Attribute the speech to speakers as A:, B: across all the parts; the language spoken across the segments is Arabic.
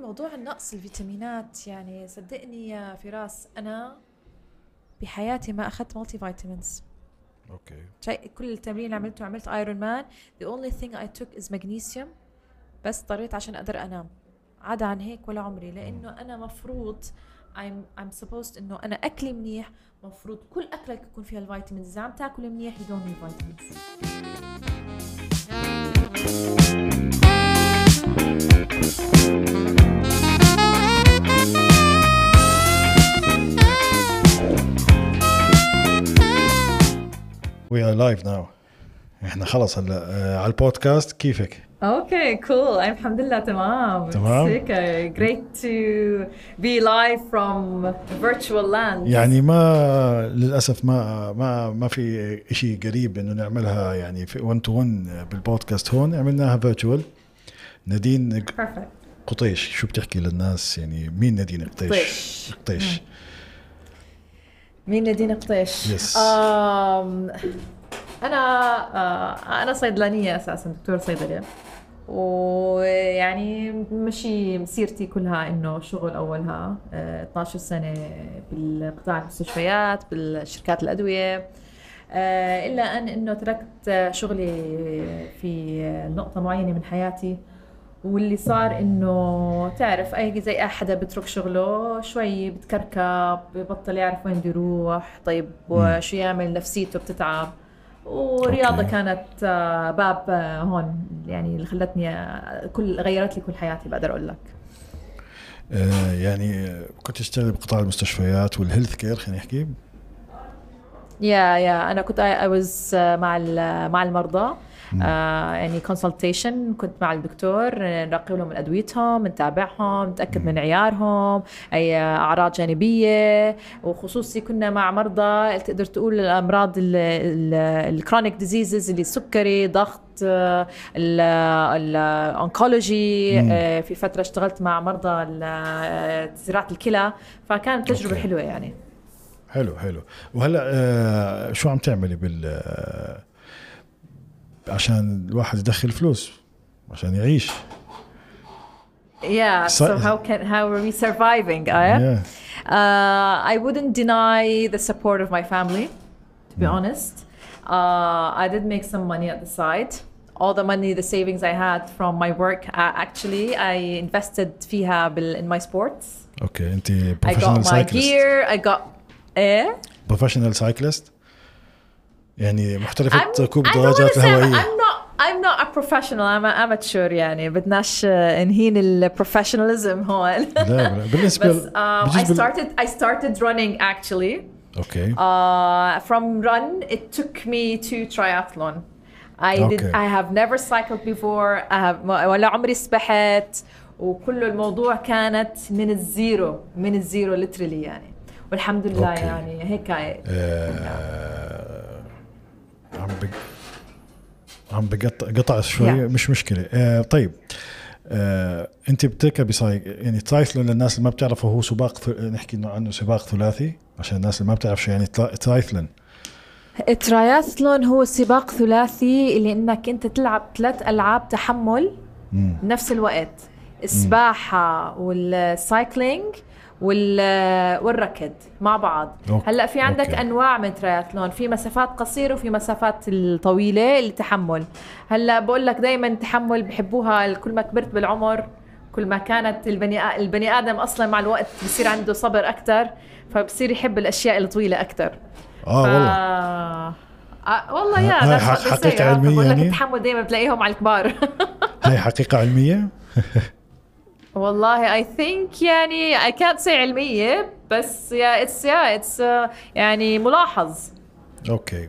A: موضوع النقص الفيتامينات يعني صدقني يا فراس أنا بحياتي ما أخذت multivitamins
B: okay.
A: شيء كل التمرين اللي عملته عملت Ironman the only thing I took is magnesium بس اضطريت عشان أقدر أنام. عدا عن هيك ولا عمري لأنه أنا مفروض I'm I'm supposed إنه أنا أكلي منيح مفروض كل أكلك يكون فيها الفيتامينز. إذا عم تاكل منيح you don't need vitamins.
B: we are live now إحنا خلص هلا آه، على البودكاست. كيفك؟
A: okay cool الحمد لله تمام.
B: تمام.
A: هيك great to be live from virtual land.
B: يعني ما للأسف ما ما ما في شيء قريب إنه نعملها يعني في 1 to 1 بالبودكاست هون. عملناها virtual نادين
A: perfect.
B: قطيش. شو بتحكي للناس؟ يعني مين نادين قطيش؟
A: قطيش. مين نادين قطيش؟
B: Yes.
A: آم، أنا آه، أنا صيدلانية أساسا دكتور صيدله ويعني مشي مسيرتي كلها إنه شغل أولها آه، 12 سنة بالقطاع المستشفيات بالشركات الأدوية آه، إلا أن إنه تركت آه، شغلي في نقطة معينة من حياتي واللي صار إنه تعرف أي زي اي حدا بترك شغله شوي بتكركب ببطل يعرف وين بده يروح طيب وشو يعمل نفسيته بتتعب. ورياضة
B: okay.
A: كانت آه، باب آه، هون يعني اللي خلتني آه، كل غيرت لي كل حياتي بقدر أقول لك.
B: آه يعني كنت تشتغل بقطاع المستشفيات وال health care خلينا نحكي؟
A: yeah yeah أنا كنت I was مع مع المرضى. يعني consultation كنت مع الدكتور آه، نراقب لهم ادويتهم نتابعهم نتأكد من عيارهم أي أعراض جانبية. وخصوصي كنا مع مرضى تقدر تقول الأمراض ال chronic diseases اللي السكري ضغط ال oncology في فترة اشتغلت مع مرضى زراعة الكلى. فكانت تجربة
B: okay.
A: حلوة يعني.
B: حلو حلو. وهلأ آه شو عم تعملي بال آه عشان الواحد يدخل فلوس عشان يعيش
A: Yeah.
B: So-
A: how can how are we surviving? Aya?
B: Yeah.
A: Uh, I wouldn't deny the support of my family. To be honest, uh, I did make some money at the side. All the money, the savings I had from my work, uh, actually, I invested فيها بال in my sports.
B: أوكي انت
A: I got my
B: سايكلست
A: gear. I got. Eh?
B: بروفيشنال سايكلست يعني محترفة
A: I'm,
B: ركوب الدراجات
A: say I'm,
B: الهوائية
A: I'm not I'm not a professional. I'm an amateur يعني بدناش uh, نهين ال professionalism هون.
B: لا بالنسبة
A: بس um, I started I started running actually.
B: okay
A: Uh, from run, it took me to triathlon. I did.
B: Okay.
A: I have never cycled before. I have ولا عمري سبحت وكل الموضوع كانت من الزيرو من الزيرو literally يعني والحمد لله
B: Okay.
A: يعني هيك
B: آه عم بق... عم بقطع قطع شوي
A: Yeah.
B: مش مشكلة. آه طيب. آه انت بتركبي سايق يعني ترايثلون للناس اللي ما بتعرفوا هو سباق ث... نحكي إنه عنه سباق ثلاثي عشان الناس اللي ما بتعرف شو يعني tri- triathlon
A: التراياثلون هو سباق ثلاثي اللي انك أنت تلعب ثلاث ألعاب تحمل
B: مم.
A: بنفس الوقت. السباحة وال cycling وال والركض مع بعض
B: okay.
A: هلأ في عندك
B: okay.
A: أنواع من ترايثلون في مسافات قصيرة وفي مسافات الطويلة اللي تحمل هلأ بقول لك دائما تحمل بحبوها كل ما كبرت بالعمر كل ما كانت البني البني آدم أصلا مع الوقت بصير عنده صبر أكثر فبصير يحب الأشياء الطويلة أكثر
B: آه والله
A: آه والله يا
B: هاي.
A: آه،
B: علمية
A: بقول لك
B: يعني؟
A: التحمل دائما بتلاقيهم على الكبار
B: هاي حقيقة علمية
A: والله I think يعني I can't say علمية بس yeah it's yeah it's uh, يعني ملاحظ
B: okay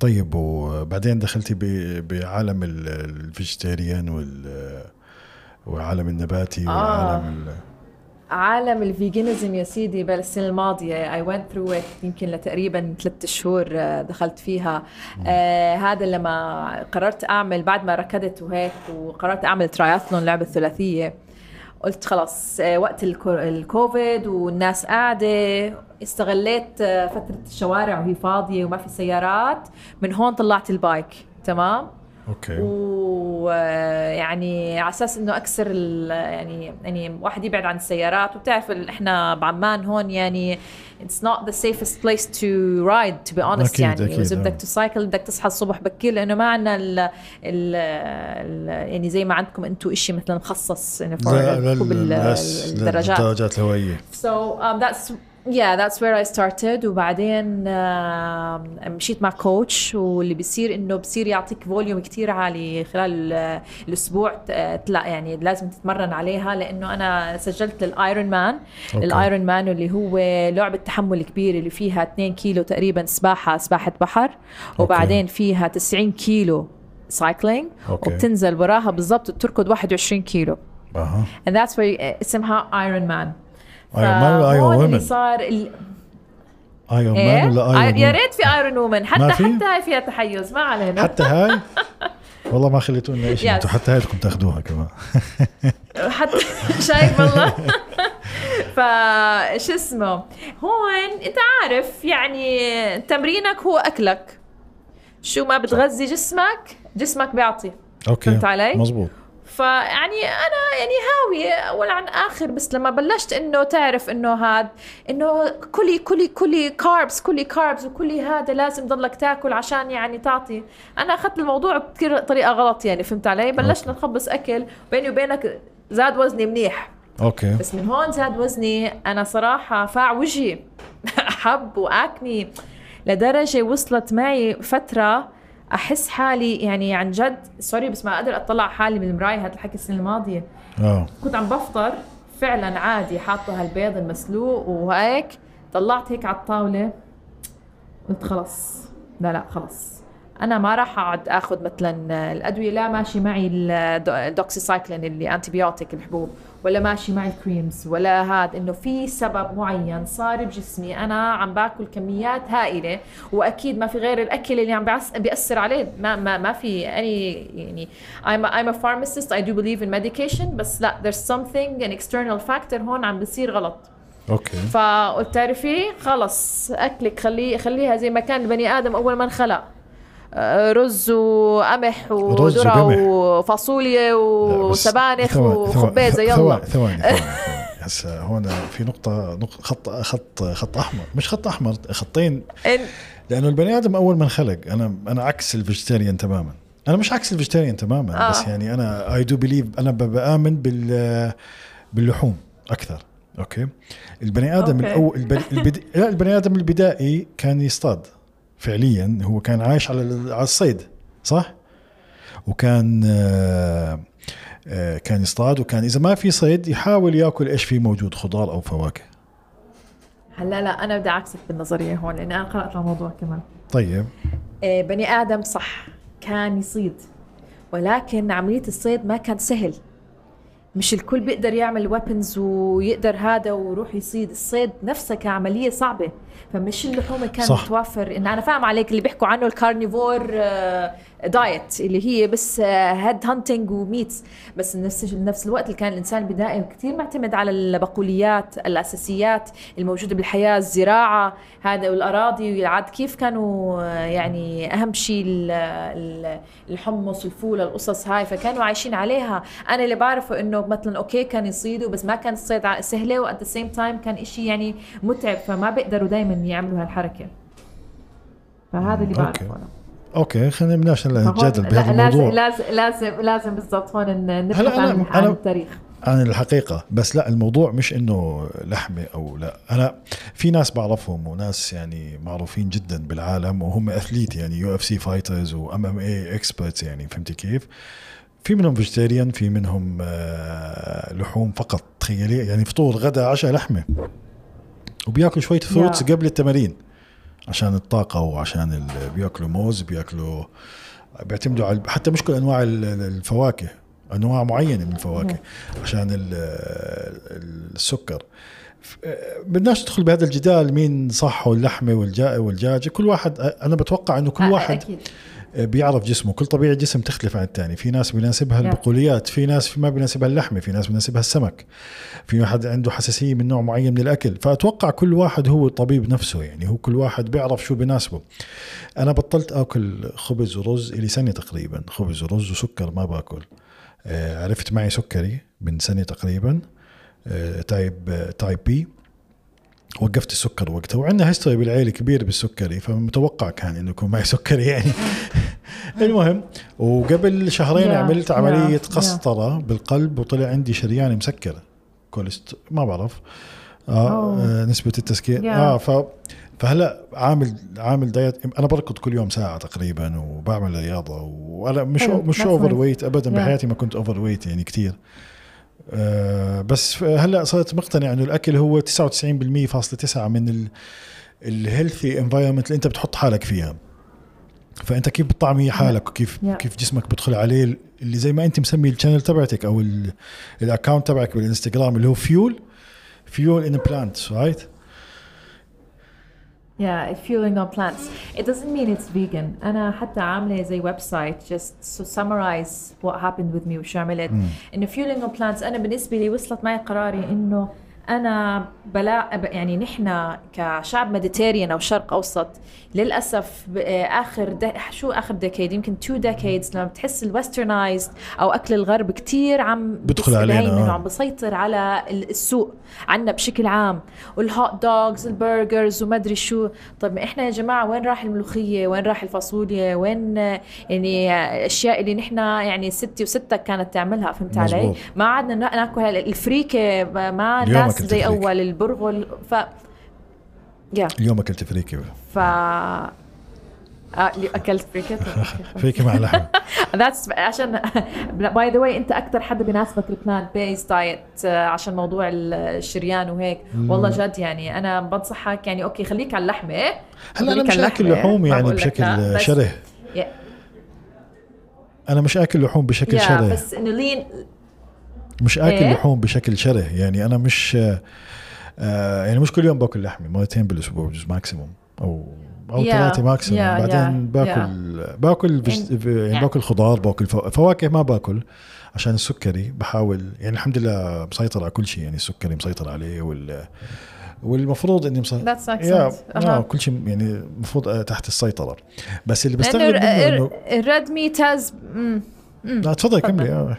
B: طيب وبعدين دخلتي بعالم ال- ال vegetarian وال وعالم النباتي
A: آه.
B: وعالم ال...
A: عالم ال veganism يا سيدي الماضية. I went through it يمكن لتقريبا ثلاثة شهور آه، دخلت فيها. آه هذا لما قررت أعمل بعد ما ركضت وهيك وقررت أعمل تراياثلون لعبة ثلاثية. قلت خلاص آه، وقت الكو- الكوفيد والناس قاعدة. استغليت آه، فترة الشوارع وهي فاضية وما في سيارات. من هون طلعت ال bike تمام؟
B: okay.
A: ويعني على أساس إنه أكسر يعني يعني واحد يبعد عن السيارات. وبتعرف إحنا بعمان هون يعني it's not the safest place to ride to be honest.
B: أكيد،
A: يعني إذا
B: آه.
A: بدك cycle بدك تصحى الصبح بكير لأنه ما عندنا ال ال ال يعني زي ما عندكم أنتم شيء مثلا مخصص يعني ركوب
B: بس
A: الدراجات.
B: الدراجات الهوائية.
A: So um, that's yeah that's where I started. وبعدين um, مشيت مع coach واللي بيصير إنه بصير يعطيك volume كتير عالي خلال ال- الأسبوع. ت- لا يعني لازم تتمرن عليها لأنه أنا سجلت لل Ironman
B: okay.
A: ال Ironman اللي هو لعبة تحمل كبيره اللي فيها 2 كيلو تقريبا سباحة سباحة بحر. وبعدين فيها 90 كيلو cycling
B: okay.
A: وبتنزل وراها بالضبط تركض 21 كيلو.
B: أها.
A: And that's where اسمها
B: Ironman Ironman ولا؟
A: صار ال... Iron
B: Man ولا Iron
A: يا
B: Woman؟
A: ريت في Iron Woman حتى؟ حتى هاي فيها تحيز ما علينا.
B: حتى هاي؟ والله ما خليتونا شيء
A: Yes.
B: أنتم حتى هاي بدكم تاخذوها كمان.
A: حتى شايف والله. فش اسمه؟ هون أنت عارف يعني تمرينك هو أكلك. شو ما بتغذي جسمك جسمك بيعطي.
B: okay
A: فهمت علي؟
B: مزبوط
A: فيعني أنا يعني هاوية أول عن آخر بس لما بلشت إنه تعرف إنه هاد إنه كلي كلي كلي carbs كلي carbs وكلي هذا لازم ضلك تاكل عشان يعني تعطي. أنا أخذت الموضوع بكثير طريقة غلط يعني فهمت علي؟ بلشنا نخبص أكل بيني وبينك زاد وزني منيح.
B: okay.
A: بس من هون زاد وزني. أنا صراحة فاع وجهي حب أكني لدرجة وصلت معي فترة أحس حالي يعني عن جد sorry بس ما أقدر أطلع حالي من المرايه هذا الحكي السنة الماضية.
B: آه.
A: كنت عم بفطر فعلا عادي حاطه هالبيض المسلوق وهيك طلعت هيك على الطاولة. قلت خلص. لا لا خلص. أنا ما راح أقعد آخذ مثلا الأدوية لا ماشي معي الدو- الدوكسيسايكلين اللي antibiotic الحبوب. ولا ماشي معي ال creams ولا هذا إنه في سبب معين صار بجسمي أنا عم باكل كميات هائلة وأكيد ما في غير الأكل اللي عم بيأثر عليه. ما ما ما في اني يعني I'm a, I'm a pharmacist I do believe in medication بس لا there's something an external factor هون عم بصير غلط.
B: okay.
A: فقلت تعرفي خلص أكلك خليه خليها زي ما كان البني آدم أول ما انخلق رز وقمح
B: وذرة.
A: وفاصوليا وسبانخ
B: ثواني-
A: يلا.
B: ثواني ثواني ثواني. هسه هون في نقطة نق- خط خط خط أحمر. مش خط أحمر خطين. لأنه البني آدم أول ما انخلق أنا أنا عكس ال vegetarian تماما. أنا مش عكس ال vegetarian تماما
A: آه.
B: بس يعني أنا I do believe أنا بآمن بال باللحوم أكثر. okay؟ البني آدم
A: okay.
B: الأول البني, البد... لا البني آدم البدائي كان يصطاد. فعليا هو كان عايش على على الصيد صح؟ وكان آه، آه، كان يصطاد وكان إذا ما في صيد يحاول يأكل إيش في موجود خضار أو فواكه.
A: هلا لا أنا بدي عكسك بالنظرية هون لأني أنا قرأت الموضوع كمان.
B: طيب.
A: آه، بني آدم صح كان يصيد ولكن عملية الصيد ما كان سهل. مش الكل بيقدر يعمل ويبنز ويقدر هذا ويروح يصيد. الصيد نفسها كعملية صعبة. فمش اللحوم اللي كان
B: صح.
A: متوفر إن أنا فاهم عليك اللي بيحكوا عنه ال carnivore آه، diet اللي هي بس head hunting و meats بس نفس نفس الوقت اللي كان الإنسان البدائي كثير معتمد على البقوليات الأساسيات الموجودة بالحياة الزراعة هذا والأراضي عاد كيف كانوا آه، يعني أهم شيء ال- ال- الحمص الفول القصص هاي فكانوا عايشين عليها. أنا اللي بعرفه إنه مثلا okay كان يصيدوا بس ما كان الصيد سهلة و at the same time كان إشي يعني متعب فما بيقدروا دائما يعملوا هالحركة. فهذا اللي. بعرفه أنا.
B: okay خلينا بدناش هلا نتجادل بهذا الموضوع.
A: لازم لازم لازم بالضبط هون نبحث عن, عن التاريخ.
B: عن الحقيقة. بس لا الموضوع مش إنه لحمة أو لا. أنا في ناس بعرفهم وناس يعني معروفين جدا بالعالم وهم athlete يعني UFC fighters و MMA experts يعني فهمتي كيف؟ في منهم vegetarian في منهم آه، لحوم فقط. تخيلي يعني فطور غدا عشاء لحمة. وبياكلوا شوية
A: fruits.
B: قبل التمارين. عشان الطاقة وعشان بياكلوا موز بياكلوا بيعتمدوا على حتى مش كل أنواع ال- ال- الفواكه أنواع معينة من الفواكه عشان ال- ال- السكر. بدناش ندخل بهذا الجدال مين صح واللحمة والجا والدجاجه كل واحد أنا بتوقع إنه كل واحد
A: أكيد.
B: بيعرف جسمه. كل طبيعه جسم تختلف عن الثاني في ناس بيناسبها
A: Yeah.
B: البقوليات في ناس ما بيناسبها اللحمة في ناس بيناسبها السمك. في واحد عنده حساسية من نوع معين من الأكل. فأتوقع كل واحد هو طبيب نفسه يعني هو كل واحد بيعرف شو بيناسبه. أنا بطلت آكل خبز ورز لي سنة تقريبا. خبز ورز وسكر ما باكل. آه، عرفت معي سكري من سنة تقريبا. آه، type آه، type B. وقفت السكر وقتها وعندنا history بالعيلة كبير بالسكري فمتوقع كان إنه يكون معي سكري يعني المهم وقبل شهرين
A: Yeah,
B: عملت
A: yeah,
B: عملية
A: yeah.
B: قسطرة بالقلب وطلع عندي شريان مسكر closed ما بعرف آه,
A: Oh.
B: آه نسبة التسكير
A: Yeah.
B: آه ف فهلا عامل عامل diet أنا بركض كل يوم ساعة تقريبا وبعمل رياضة وأنا مش. مش
A: over.
B: weight ابدا
A: Yeah.
B: بحياتي ما كنت overweight يعني كثير آه بس هلا صرت مقتنع انه الاكل هو 99% فاصلة تسعة من ال ال healthy environment اللي انت بتحط حالك فيها. فانت كيف بتطعمي حالك وكيف
A: Yeah.
B: كيف جسمك بدخل عليه اللي زي ما انت مسمي ال channel تبعتك أو ال account تبعك بالانستغرام اللي هو fuel fueling on plants right
A: Yeah, fueling on plants. It doesn't mean it's vegan. أنا حتى عاملة زي ويب سايت just to summarize what happened with me وشو عملت. إنه fueling on plants أنا بالنسبة لي وصلت معي قراري إنه أنا بلا يعني نحن كشعب Mediterranean أو شرق أوسط للأسف ب- آخر د... شو آخر decade يمكن two decades لما بتحس ال westernized أو أكل الغرب كتير عم
B: بدخل علينا، آه.
A: وعم بسيطر على ال- السوق عنا بشكل عام. وال hot dogs ال burgers وما أدري شو. طيب إحنا يا جماعة وين راح الملوخية؟ وين راح الفاصوليا؟ وين يعني آه، اشياء اللي نحن يعني ستي وستك كانت تعملها؟ فهمت علي؟
B: مزبوط.
A: ما عدنا نا- ناكل الفريكة ما- ناس
B: أكلت
A: زي. أول البرغل. ف Yeah.
B: اليوم أكلت فريكه
A: ف آه أكلت فريكه
B: فريكه مع لحم.
A: That's عشان by the way أنت أكثر حدا بيناسبك ال plant based diet عشان موضوع الشريان وهيك. والله جد يعني أنا بنصحك يعني okay خليك على اللحمة.
B: هلا
A: أنا
B: مش
A: آكل
B: لحوم يعني بشكل شره أنا مش آكل لحوم بشكل شره
A: بس إنه lean
B: مش آكل
A: إيه؟
B: لحوم بشكل شره يعني أنا مش آه يعني مش كل يوم باكل لحمه مرتين بالأسبوع بجوز maximum أو أو
A: Yeah,
B: ثلاثة maximum
A: yeah,
B: بعدين
A: yeah,
B: باكل باكل veg- يعني
A: yeah.
B: باكل خضار باكل فوا- فواكه ما باكل عشان السكري بحاول يعني الحمد لله مسيطر على كل شيء يعني السكري مسيطر عليه وال والمفروض إني مسيطر
A: sense.
B: آه
A: أها.
B: كل شيء يعني المفروض تحت السيطرة بس اللي بستغرب منه انه
A: ال red meat has
B: لا تفضل كملي آه.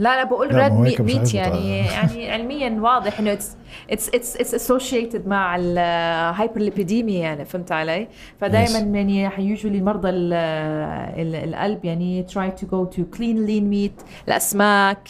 A: لا لا بقول
B: red
A: meat,
B: meat.
A: يعني يعني علميا واضح إنه it's it's it's it's associated مع ال hyperlipidemia يعني فهمت علي؟ فدائما
B: Yes.
A: يعني يوجولي مرضى ال- ال- القلب يعني try to go to clean lean meat الأسماك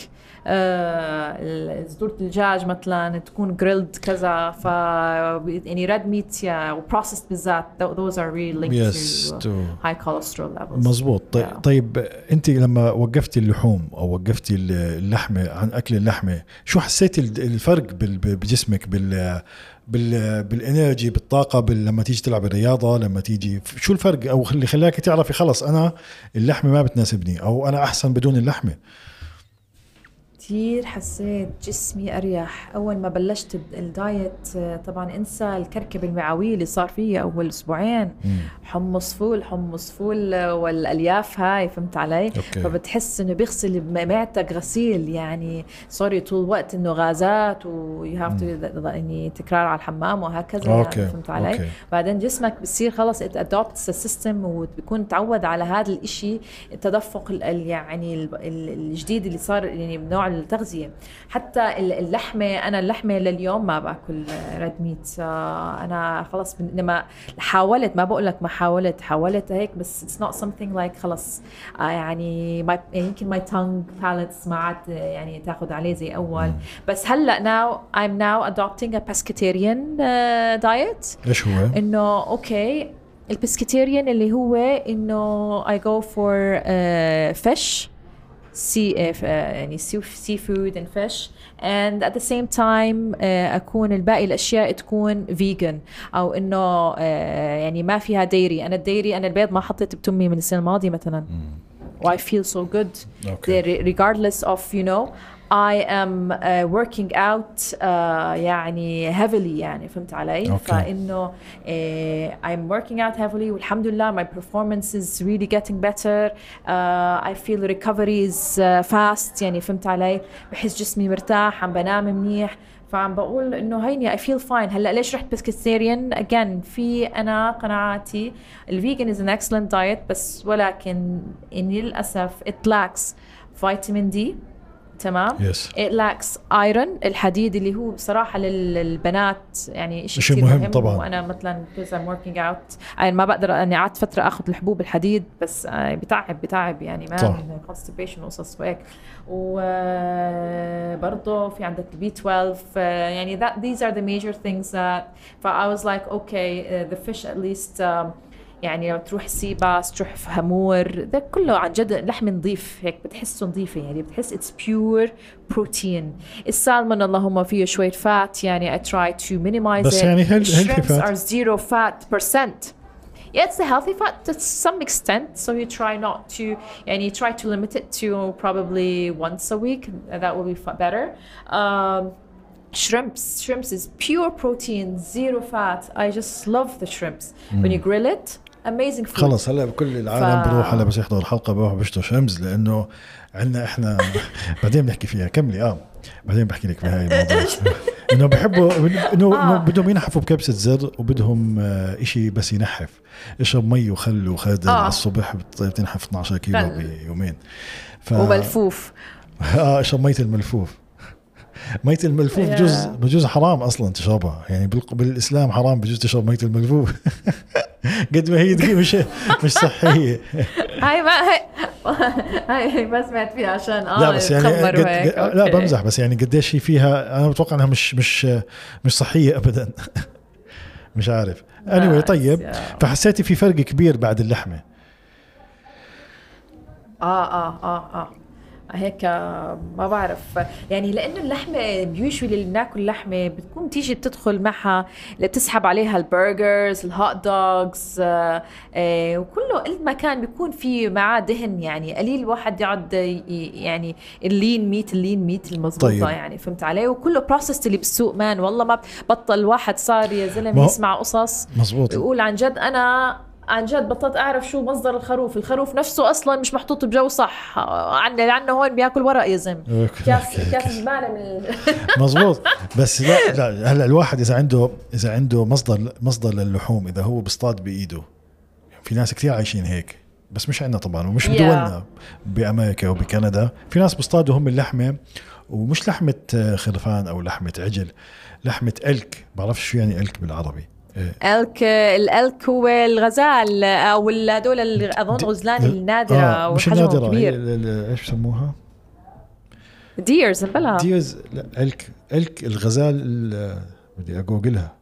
A: آه، صدور الدجاج مثلا تكون grilled كذا ف يعني red meat و processed بالذات. Those are really linked
B: Yes,
A: to
B: to-
A: high cholesterol levels.
B: مزبوط. طيب,
A: Yeah.
B: طيب أنت لما وقفتي اللحوم أو وقفتي اللحمة عن أكل اللحمة شو حسيتي ال- الفرق بجسمك بال بال بال energy بالطاقة بال لما تيجي تلعب الرياضة لما تيجي شو الفرق؟ أو اللي خلاك تعرفي خلص أنا اللحمة ما بتناسبني أو أنا أحسن بدون اللحمة.
A: كثير حسيت جسمي أريح. أول ما بلشت الد- ال diet آه، طبعا انسى الكركبه المعويه اللي صار فيها أول أسبوعين. حمص فول حمص فول آه، والألياف هاي فهمت علي؟
B: okay.
A: فبتحس إنه بيغسل معدتك غسيل. يعني sorry طول الوقت إنه غازات و you have to يعني تكرار على الحمام وهكذا
B: okay،
A: يعني فهمت علي؟
B: okay.
A: بعدين جسمك بصير خلص it adopts ال system وبيكون تعود على هذا الإشي التدفق ال- ال- يعني ال- ال- الجديد اللي صار يعني بنوع التغذية. حتى ال- اللحمة أنا اللحمة لليوم ما بأكل red meat أنا خلص لما حاولت ما بقول لك ما حاولت حاولت هيك بس it's not something like خلص آه، يعني my- يمكن my tongue balance ما عاد آه، يعني تاخذ عليه زي أول. بس هلأ now I'm now adopting a pescatarian uh, diet.
B: إيش هو؟
A: إنه okay ال pescatarian اللي هو إنه go for uh, fish. Sea uh, يعني sea food and fish. And at the same time uh, أكون الباقي الأشياء تكون vegan. أو إنه uh, يعني ما فيها ديري أنا الديري أنا البيض ما حطيت بتمي من السنة الماضية مثلا. و I feel so good. Regardless of you know I am uh, working out uh, يعني heavily يعني فهمت علي؟
B: Okay.
A: فإنه uh, I'm working out heavily والحمد لله my performance is really getting better uh, I feel recovery is uh, fast يعني فهمت علي؟ بحس جسمي مرتاح عم بنام منيح فعم بقول انه هيني I feel fine هلا ليش رحت pescatarian again في انا قناعاتي الفيجن is an excellent diet بس ولكن اني للاسف it lacks vitamin D تمام؟
B: yes
A: it lacks iron الحديد اللي هو بصراحة لل- للبنات يعني شيء
B: شيء مهم
A: مهم
B: طبعاً.
A: وأنا مثلا because I'm working out يعني ما بقدر إني قعدت فترة آخذ الحبوب الحديد بس آه، بتعب بتعب يعني ما constipation وقصص وهيك. وبرضه في عندك ال B 12 آه، يعني that these are the major things that I was like okay uh, the fish at least um, يعني لو تروح سي باس تروح في هامور ده كله عن جد لحم نظيف هيك بتحسه نظيفة يعني بتحس it's pure protein السالمون اللهم فيه شوية فات يعني I try to minimize
B: بس
A: it
B: يعني health- healthy
A: shrimps
B: fat.
A: are zero fat percent Yeah, it's a healthy fat to some extent. So you try not to, and you try to limit it to probably once a week. That will be fa- better. Um, shrimps, shrimps is pure protein, zero fat. I just love the shrimps. When you grill it, amazing food.
B: خلص هلا بكل العالم
A: ف-
B: بروح هلا بس يحضر الحلقة بروح بيشتوا شمس لأنه عندنا إحنا بعدين بنحكي فيها كملي آه بعدين بحكي لك بهاي الموضوع إنه بحبوا إنه
A: آه.
B: بدهم ينحفوا بكبسة زر وبدهم آه إشي بس ينحف اشرب مي وخل وخردل
A: آه.
B: على الصبح بت- بتنحف 12 كيلو. بيومين ف...
A: وملفوف.
B: آه اشرب مية الملفوف مية الملفوف. بجوز بجوز حرام أصلا تشربها. يعني بال- بالإسلام حرام بجوز تشرب مية الملفوف. قد ما هي دقيقة مش مش صحية.
A: هاي ما هاي هاي ما سمعت فيها عشان آه
B: لا بس يعني قد لا. بمزح بس يعني قديش هي فيها أنا بتوقع إنها مش مش مش صحية ابدا. مش عارف. Anyway
A: Nice,
B: طيب. فحسيتي في فرق كبير بعد اللحمة.
A: آه آه آه آه. هيك ما بعرف. يعني لأنه اللحمة بيوجولي اللي بناكل لحمة بتكون تيجي بتدخل معها بتسحب عليها ال burgers ال hot dogs آه آه وكله قد ما كان بيكون في معاه دهن. يعني قليل الواحد يقعد يعني ال lean meat ال lean meat المضبوطه
B: طيب.
A: يعني فهمت علي؟ وكله processed اللي بالسوق man والله ما بطل الواحد صار يا
B: زلمة
A: يسمع قصص
B: مزبوط
A: يقول عن جد أنا عن جد بطلت أعرف شو مصدر الخروف. الخروف نفسه أصلا مش محطوط بجو صح. عنا لأنه هون بياكل ورق يا
B: زلمة.
A: كاس كاس زباله من
B: مزبوط. بس لا لا هلا الواحد إذا عنده إذا عنده مصدر مصدر للحوم إذا هو بيصطاد بإيده في ناس كثير عايشين هيك. بس مش عندنا طبعا ومش
A: Yeah.
B: بدولنا بأمريكا وبكندا. في ناس بيصطادوا هم اللحمة ومش لحمة خرفان أو لحمة عجل لحمة elk. بعرفش شو يعني elk بالعربي. elk
A: ال elk هو الغزال أو اللي
B: أظن
A: غزلان النادرة
B: مش
A: وحجمهم
B: النادرة
A: كبير.
B: إيش بسموها؟
A: deers بلا
B: deers لا elk elk الغزال ال- بدي أجوجلها.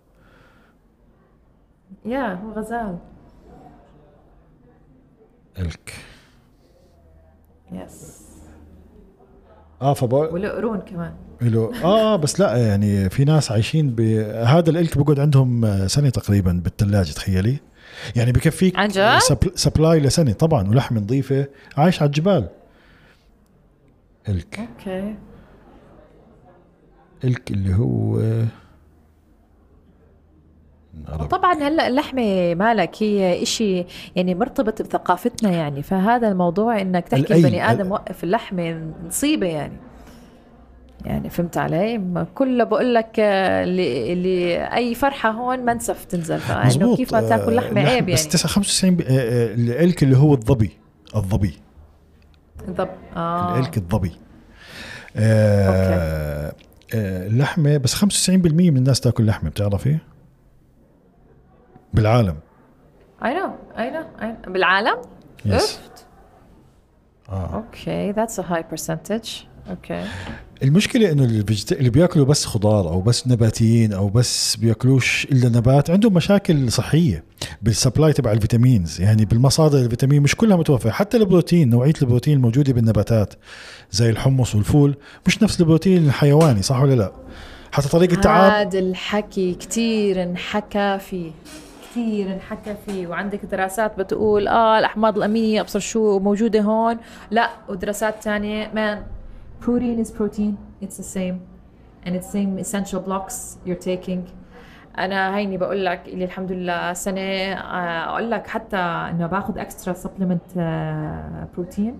A: yeah هو غزال.
B: elk.
A: yes
B: آه فبقول
A: وله قرون كمان.
B: له آه بس لا يعني في ناس عايشين بهذا ال elk بقعد عندهم آه، سنة تقريبا بالثلاجه تخيلي. يعني بكفيك؟ supply لسنة طبعا ولحم نظيفة. عايش على الجبال. إلك.
A: أوكي.
B: إلك اللي هو.
A: طبعا هلأ اللحمة مالك هي إشي يعني مرتبط بثقافتنا يعني. فهذا الموضوع إنك تحكي
B: الأي-
A: البني
B: آدم
A: وقف اللحمة مصيبه يعني. يعني فهمت علي؟ كله بقول لك آه، اللي اللي أي فرحة هون منسف تنزل
B: فأنه
A: كيف ما تاكل
B: آه،
A: لحمه
B: لحم-
A: عيب
B: بس
A: يعني.
B: 9 95 ب- آه، آه، الألك اللي هو الظبي الظبي.
A: ضب آه.
B: ال elk الظبي. آه آه اللحمه بس 95% من الناس تاكل لحمة بتعرفي؟ بالعالم.
A: I know I know بالعالم؟
B: yes
A: of.
B: آه.
A: okay that's a high percentage okay.
B: المشكلة إنه اللي, بياكلوا بس خضار أو بس نباتيين أو بس بياكلوش إلا نبات عندهم مشاكل صحية بال supply تبع ال vitamins. يعني بالمصادر الفيتامين مش كلها متوفرة. حتى البروتين نوعية البروتين الموجودة بالنباتات زي الحمص والفول مش نفس البروتين الحيواني صح ولا لا؟ حتى طريقة التعامل
A: هذا الحكي كتير انحكى فيه. كثير انحكى فيه. وعندك دراسات بتقول آه الأحماض الأمينية أبصر شو موجودة هون. لا ودراسات تانية man protein is protein. It's the same. And it's same essential blocks you're taking. أنا هيني بقول لك اللي الحمد لله سنة آه، أقول لك حتى إنه باخذ extra supplement protein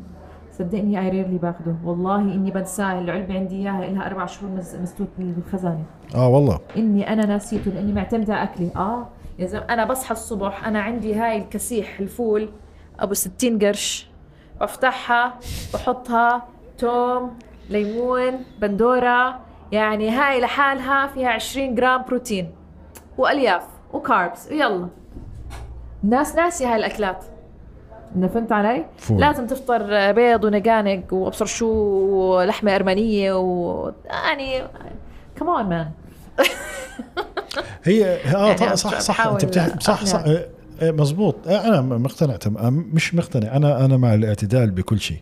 A: صدقني I rarely باخده. والله إني بنساه العلبة عندي إياها لها أربع شهور مسدود بالخزانه
B: آه والله.
A: إني أنا ناسيته لإني معتمدة أكلي. آه يا زلمة أنا بصحى الصبح أنا عندي هاي الكسيح الفول أبو 60 قرش. بفتحها بحطها توم ليمون بندورة يعني هاي لحالها فيها 20 جرام بروتين وألياف و carbs. ويلا. الناس ناسية هاي الأكلات. إنه فهمت علي؟
B: فول.
A: لازم تفطر بيض ونقانق وأبصر شو ولحمة أرمنية و يعني كمان man
B: هي آه
A: يعني
B: صح صح
A: أنت
B: بتح... صح صح. آه، آه، مزبوط آه، أنا مقتنع تمام مش مقتنع. أنا أنا مع الاعتدال بكل شيء.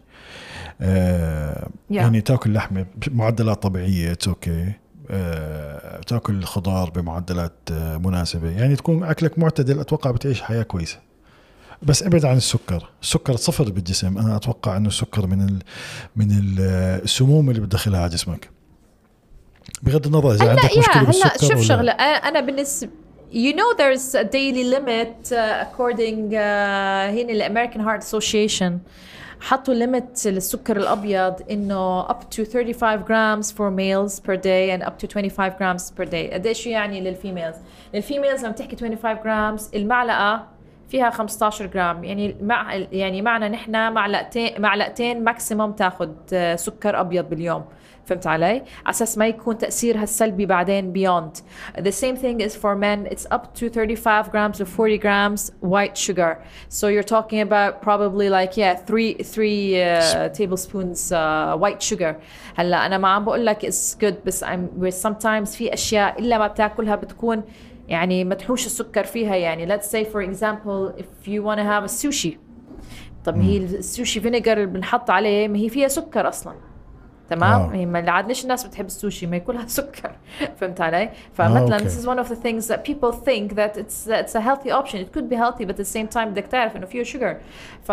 B: آه
A: Yeah.
B: يعني تاكل لحمة بمعدلات طبيعية it's okay آه، تاكل خضار بمعدلات آه، مناسبة. يعني تكون أكلك معتدل أتوقع بتعيش حياة كويسة. بس أبعد عن السكر. السكر صفر بالجسم. أنا أتوقع إنه السكر من ال من ال السموم اللي بتدخلها على جسمك. بغض النظر إذا
A: هلا
B: عندك
A: يا
B: مشكلة
A: هلا
B: بالسكر
A: شوف
B: ولا
A: شغلة أنا بالنسبة You know there's a daily limit uh, according uh, هنا ال American Heart Association حطوا limit للسكر الأبيض إنه up to 35 grams for males per day and up to 25 grams per day. قديش يعني لل females لل females لما تحكي 25 grams المعلقة فيها 15 جرام يعني مع يعني معنا نحن معلقتين معلقتين maximum تاخذ آه، سكر أبيض باليوم. فهمت علي؟ على أساس ما يكون تاثيرها السلبي بعدين beyond. The same thing is for men. It's up to 35 grams to 40 grams white sugar. So you're talking about probably like yeah three three uh, tablespoons uh, white sugar. هلا أنا ما عم بقول لك it's good بس I'm sometimes في اشياء الا ما بتاكلها بتكون يعني مدحوش السكر فيها يعني let's say for example if you want to have a sushi طب هي السوشي فينيجر اللي بنحط عليه ما هي فيها سكر أصلا تمام
B: آه.
A: ما عاد ليش الناس بتحب السوشي ما يكونها سكر فهمت علي فمثلا this is one of the things that people think that it's it's a healthy option it could be healthy but at the same time بدك تعرف انه فيه sugar ف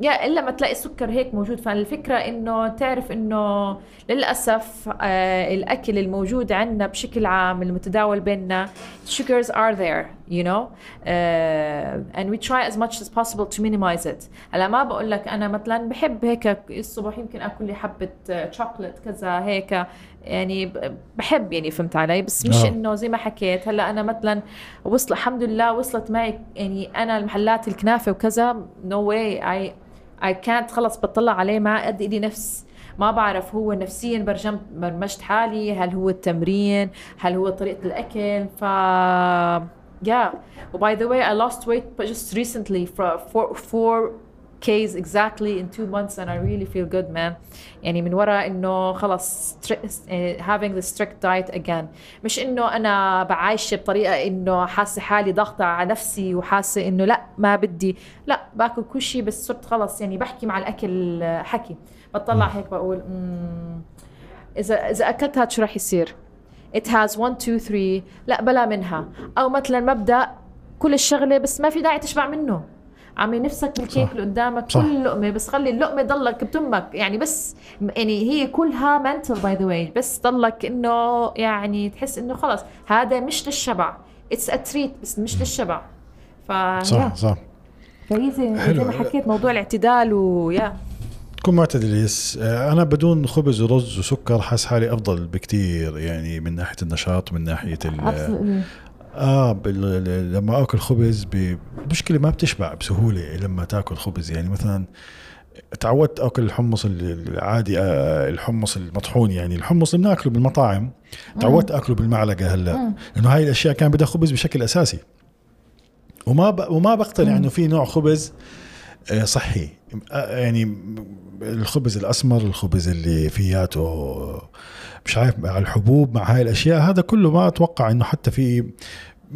A: يا إلا ما تلاقي السكر هيك موجود. فالفكرة إنه تعرف إنه للأسف آه الأكل الموجود عندنا بشكل عام المتداول بيننا sugars are there you know uh, and we try as much as possible to minimize it. هلا ما بقول لك أنا مثلا بحب هيك الصبح يمكن آكل لي حبة شوكليت كذا هيك. يعني بحب يعني فهمت علي؟ بس مش
B: آه.
A: إنه زي ما حكيت هلأ أنا مثلا وصل الحمد لله وصلت معي يعني أنا المحلات الكنافة وكذا نو واي اي اي كانت خلص بطلع عليه ما قد لي نفس. ما بعرف هو نفسيا برجمت برمجت حالي هل هو التمرين هل هو طريقة الأكل ف yeah. و by the way I lost weight but just recently for four, four K's exactly in two months and I really feel good man. يعني من وراء إنه خلص having the strict diet again. مش إنه أنا بعايشة بطريقة إنه حاسة حالي ضاغطة على نفسي وحاسة إنه لأ ما بدي. لأ باكل كل شيء بس صرت خلص يعني بحكي مع الأكل حكي. بطلع هيك بقول اذا إذا اكلت هاد شو رح يصير؟ It has 1 2 3 لأ بلا منها. أو مثلا مبدأ كل الشغلة بس ما في داعي تشبع منه. عمي نفسك بالكيك اللي قدامك
B: صح.
A: كل لقمة بس خلي اللقمة ضلك بتمك. يعني بس يعني هي كلها mental by the way بس ضلك إنه يعني تحس إنه خلص هذا مش للشبع. it's a treat بس مش للشبع. ف
B: صح صح.
A: فهي زي, ما حكيت موضوع الاعتدال ويا
B: تكون معتدل yes. آه، أنا بدون خبز ورز وسكر حاس حالي أفضل بكتير يعني من ناحية النشاط ومن ناحية آه لما آكل خبز المشكلة ما بتشبع بسهولة لما تاكل خبز. يعني مثلا تعودت آكل الحمص ال- العادي آه، الحمص المطحون. يعني الحمص اللي بناكله بالمطاعم تعودت آكله بالمعلقة هلأ. لأنه هاي الأشياء كان بدها خبز بشكل أساسي. وما ب... وما بقتنع إنه في نوع خبز آه، صحي. آه، يعني الخبز الأسمر الخبز اللي فياته مش عارف مع الحبوب مع هاي الأشياء هذا كله ما أتوقع إنه حتى في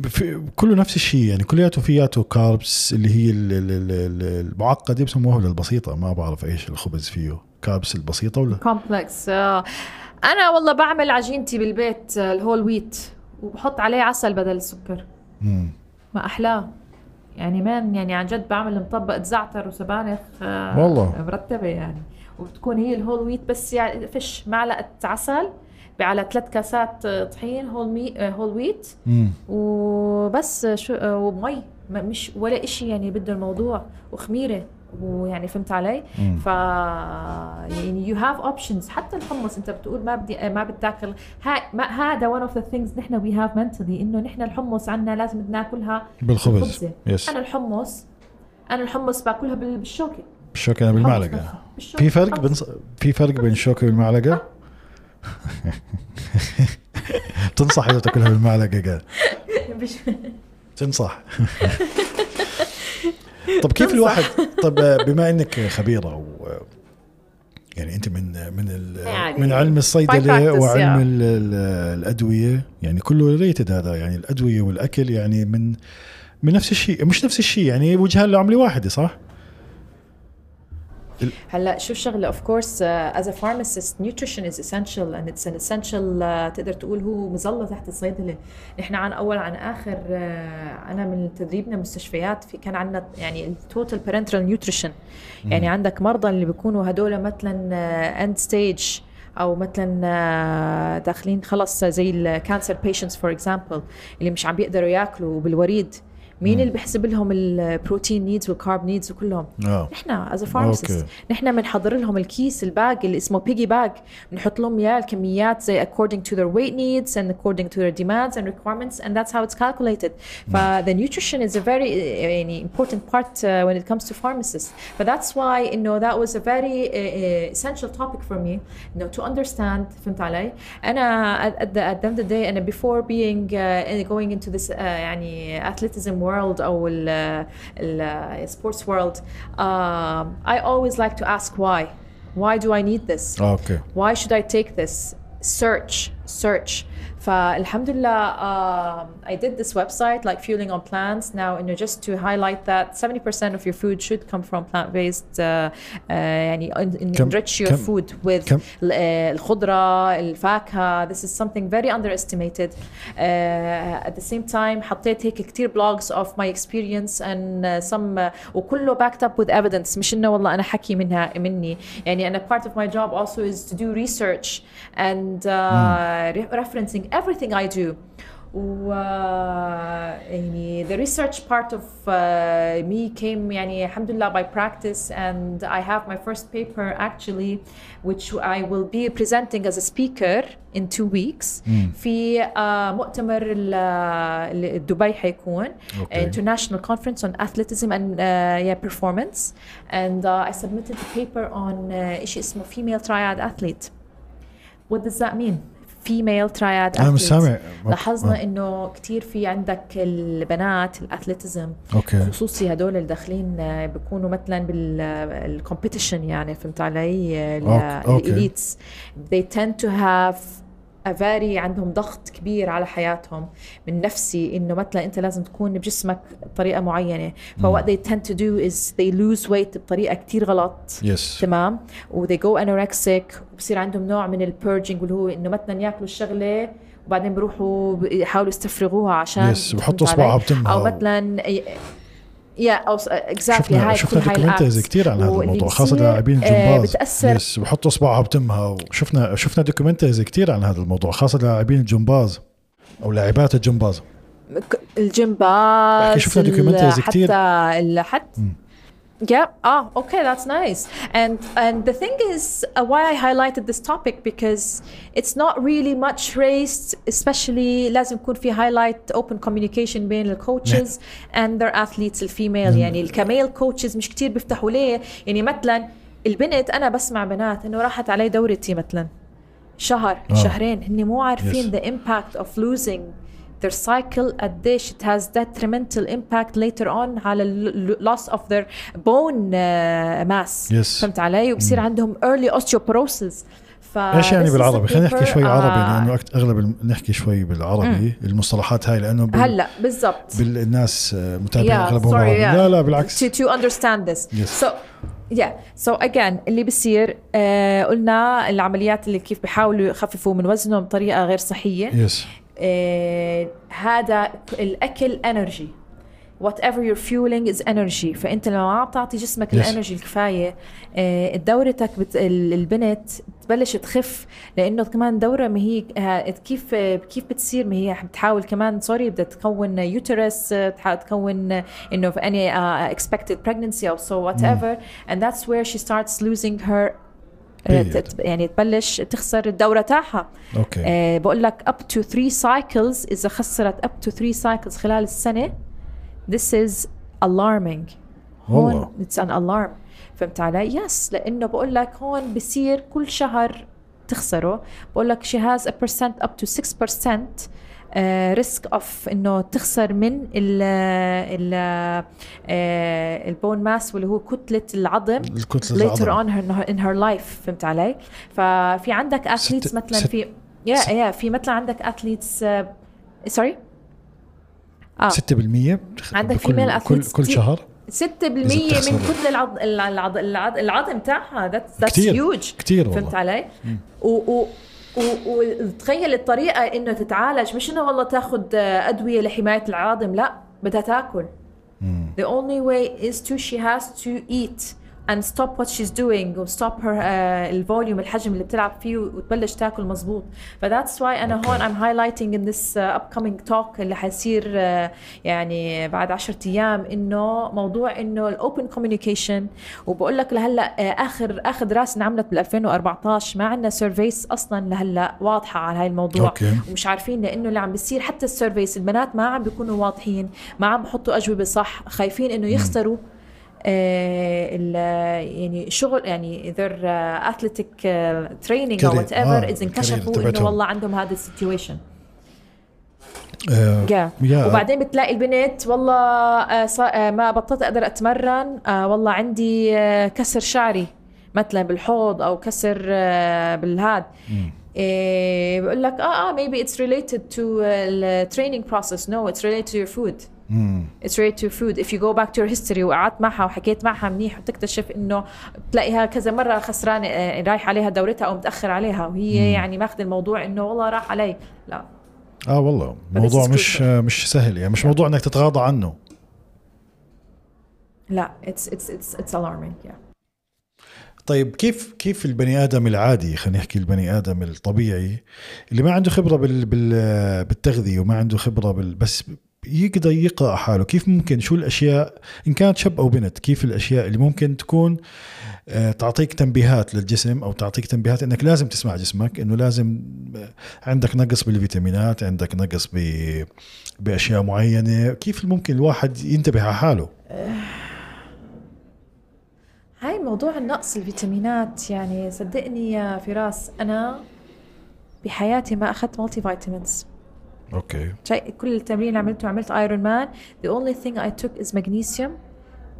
B: في كله نفس الشيء. يعني كلياته فياته كاربس اللي هي ال- ال- ال- ال- المعقدة بسموها البسيطة؟ ما بعرف إيش الخبز فيه. carbs البسيطة ولا؟
A: complex أنا والله بعمل عجينتي بالبيت آه، ال whole wheat وبحط عليه عسل بدل السكر.
B: مم.
A: ما أحلاه. يعني man يعني عن جد بعمل مطبقة زعتر وسبانخ آه،
B: والله.
A: مرتبة يعني. وبتكون هي ال whole wheat بس يعني فش معلقة عسل على ثلاث كاسات طحين whole مي whole wheat.
B: مم.
A: وبس شو ومي. ما- مش ولا إشي يعني بده الموضوع. وخميرة. ويعني فهمت علي؟
B: مم.
A: ف يعني you have options حتى الحمص انت بتقول ما بدي ما بتاكل. هذا one of the things نحن we have mentally إنه نحن الحمص عنا لازم ناكلها
B: بالخبز. yes
A: أنا الحمص أنا الحمص باكلها بال-
B: بالشوكة.
A: بالشوكة
B: في فرق. بين في فرق بين الشوكة والمعلقة تنصح إذا تأكلها بالمعلقة قال تنصح طب كيف. الواحد طب بما إنك خبيرة و يعني أنت من من
A: يعني
B: من علم
A: الصيدلة
B: وعلم الأدوية يعني كله related هذا يعني الأدوية والأكل يعني من من نفس الشيء مش نفس الشيء يعني وجهان لعملة واحدة صح؟
A: هلا شو الشغله of course as a pharmacist nutrition is essential and it's an essential uh, تقدر تقول هو مظلة تحت الصيدلة. نحن عن أول عن آخر uh, أنا من تدريبنا مستشفيات في كان عندنا يعني ال total parenteral nutrition. يعني عندك مرضى اللي بيكونوا هدول مثلا end stage أو مثلا آه، داخلين خلص زي ال cancer patients for example اللي مش عم بيقدروا ياكلوا بالوريد. مين اللي بيحسب لهم البروتين نيدز والكارب نيدز وكلهم
B: اه
A: نحن از
B: أوكي.
A: فارماسيست نحن بنحضر لهم الكيس الباج اللي اسمه بيجي باج بنحط لهم اياه الكميات زي according to their weight needs and according to their demands and requirements and that's how it's calculated ف the nutrition is a very uh, يعني important part uh, when it comes to pharmacists but that's why انه that was a very uh, uh, essential topic for me انه to understand فهمت علي انا at, at, the, at the end of the day انا before being uh, going into this uh, يعني athleticism world او ال, ال sports world um, I always like to ask why why do I need this
B: اه اوكي
A: why should I take this search search فالحمد لله um, I did this website like fueling on plants now you know just to highlight that 70% of your food should come from plant-based uh, uh, يعني en- en-
B: كم-
A: enrich your
B: كم-
A: food with
B: كم-
A: ال- آه، الخضرة الفاكهة this is something very underestimated uh, at the same time حطيت هيك كتير blogs of my experience and uh, some uh, وكله backed up with evidence مش انه والله انا حكي منها مني يعني انا part of my job also is to do research and uh, re- referencing everything I do و يعني the research part of uh, me came يعني الحمد لله by practice and I have my first paper actually which I will be presenting as a speaker in two weeks في uh, مؤتمر ال- ال- دبي حيكون
B: Okay.
A: international conference on athleticism and uh, yeah performance and uh, I submitted the paper on uh, شيء اسمه female triad athlete what does that mean Female triad
B: أنا مش سامع
A: لاحظنا
B: آه.
A: إنه كثير في عندك البنات ال
B: athleticism أوكي
A: خصوصي هدول اللي داخلين آه، بيكونوا مثلا بال competition يعني فهمت علي
B: أوكي.
A: ال athletes they tend to have very عندهم ضغط كبير على حياتهم. من نفسي إنه مثلا أنت لازم تكون بجسمك بطريقة معينة. ف what they tend to do is they lose weight بطريقة كتير غلط.
B: yes
A: تمام؟ و they go anorexic. وبصير عندهم نوع من ال purging اللي هو إنه مثلا ياكلوا الشغلة وبعدين بيروحوا يحاولوا يستفرغوها عشان
B: yes بحطوا
A: فهمت علي؟
B: اصبعها بتمها أو
A: مثلا يا أو
B: exactly
A: هاي
B: شفنا ال
A: apps
B: كثير عن هذا الموضوع
A: خاصة
B: لاعبين
A: آه،
B: الجمباز
A: بتأثر.
B: yes بحطوا اصبعها بتمها وشفنا شفنا documentaries كثير عن هذا الموضوع خاصة لاعبين الجمباز أو لاعبات الجمباز
A: الجمباز
B: شفنا documentaries كتير.
A: حتى حتى Yeah. Ah, okay, that's nice. And and the thing is, uh, why I highlighted this topic because it's not really much raised, especially لازم يكون في highlight open communication بين الكوتشز and their athletes الفيميل يعني الكميل كوتشز مش كتير بيفتحوا ليه يعني مثلا البنت انا بسمع بنات انه راحت علي دورتي مثلا شهر
B: آه.
A: شهرين هن مو عارفين
B: Yes.
A: the impact of losing their cycle قديش it has detrimental impact later on على ال loss of their bone uh, mass.
B: Yes.
A: فهمت علي؟ وبصير عندهم early osteoporosis. ف
B: إيش يعني بالعربي؟ خلينا نحكي شوي عربي
A: آه،
B: لأنه أكت- أغلب نحكي شوي بالعربي المصطلحات هاي لأنه بال...
A: هلأ بالضبط.
B: بالناس آه، متابعين
A: Yeah,
B: أغلبهم
A: sorry,
B: عربي.
A: yeah.
B: لا لا بالعكس.
A: To, to understand this.
B: Yes.
A: so yeah. So again اللي بصير آه قلنا العمليات اللي كيف بيحاولوا يخففوا من وزنهم بطريقة غير
B: صحية.
A: آه هذا الأكل energy whatever you're fueling is energy فأنت لما ما بتعطي جسمك
B: Yes.
A: ال energy الكفاية آه، دورتك بت... ال- البنت تبلش تخف لأنه كمان دورة ما هي آه، كيف آه، كيف بتصير ما هي بتحاول كمان sorry بدها تكون uterus تكون آه، إنه في uh, expected pregnancy أو and that's where she starts losing her آه،
B: Period.
A: تت- يعني تبلش تخسر الدورة تاعها.
B: okay.
A: آه بقول لك up to 3 cycles إذا خسرت up to 3 cycles خلال السنة this is alarming. هون it's an alarm. فهمت علي؟ yes لأنه بقول لك هون بصير كل شهر تخسره. بقول لك she has a percent up to 6% risk of إنه تخسر من ال ال ال bone mass واللي هو كتلة العظم
B: العظم.
A: on her, in her life فهمت علي؟ ففي عندك
B: athletes
A: مثلا
B: ست-
A: في يا
B: ست-
A: yeah في مثلا عندك athletes sorry آه
B: 6% بتخ-
A: عندك female
B: كل
A: athletes
B: كل. شهر
A: 6%
B: إذا بتخسر.
A: من كتلة العض... العض... العض... العظم تاعها
B: كتير
A: huge
B: كتير
A: فهمت علي؟ و... و... و- وتخيل الطريقة إنه تتعالج مش إنه والله تاخذ أدوية لحماية العظم لا بدها تاكل. The only way is to she has to eat. And stop what she's doing stop her uh, ال volume الحجم اللي بتلعب فيه وتبلش تاكل مزبوط ف that's why أنا
B: Okay.
A: هون I'm highlighting in this uh, upcoming talk اللي حيصير uh, يعني بعد 10 أيام إنه موضوع إنه ال open communication وبقول لك لهلأ uh, آخر آخر دراسة انعملت بال 2014 ما عندنا surveys أصلا لهلأ واضحة على هاي الموضوع.
B: okay.
A: ومش عارفين لأنه اللي عم بيصير حتى ال surveys البنات ما عم بيكونوا واضحين ما عم بحطوا أجوبة صح خايفين إنه يخسروا. ال- يعني شغل يعني athletic uh, training
B: أو.
A: what
B: آه،
A: ever اذا انكشفوا
B: إنه.
A: والله عندهم هذا ال situation
B: آه،
A: yeah
B: yeah.
A: وبعدين بتلاقي البنت والله آه آه ما بطلت أقدر أتمرن آه والله عندي آه كسر شعري مثلا بالحوض أو كسر آه بالهاد بقول لك آه آه maybe it's related to the training process no it's related to your food it's related to food. If you go back to your history وقعدت معها وحكيت معها منيح وتكتشف إنه بتلاقيها كذا مرة خسرانه آه، رايح عليها دورتها أو متأخر عليها وهي يعني ماخذ الموضوع إنه والله راح علي. لا.
B: آه والله. موضوع مش. آه، مش سهل يعني مش موضوع إنك تتغاضى عنه.
A: لا it's it's it's it's alarming yeah.
B: طيب كيف كيف البني آدم العادي خلينا نحكي البني آدم الطبيعي اللي ما عنده خبرة بال بال بالتغذية وما عنده خبرة بال بس يقدر يقرأ حاله. كيف ممكن؟ شو الأشياء؟ إن كانت شاب أو بنت كيف الأشياء اللي ممكن تكون آه، تعطيك تنبيهات للجسم أو تعطيك تنبيهات إنك لازم تسمع جسمك إنه لازم آه، عندك نقص بالفيتامينات عندك نقص ب بأشياء معينة. كيف ممكن الواحد ينتبه على حاله؟
A: هاي موضوع النقص الفيتامينات. يعني صدقني يا فراس أنا بحياتي ما أخذت multivitamins
B: okay
A: شيء كل التمرين اللي عملته عملت Ironman the only thing I took is magnesium.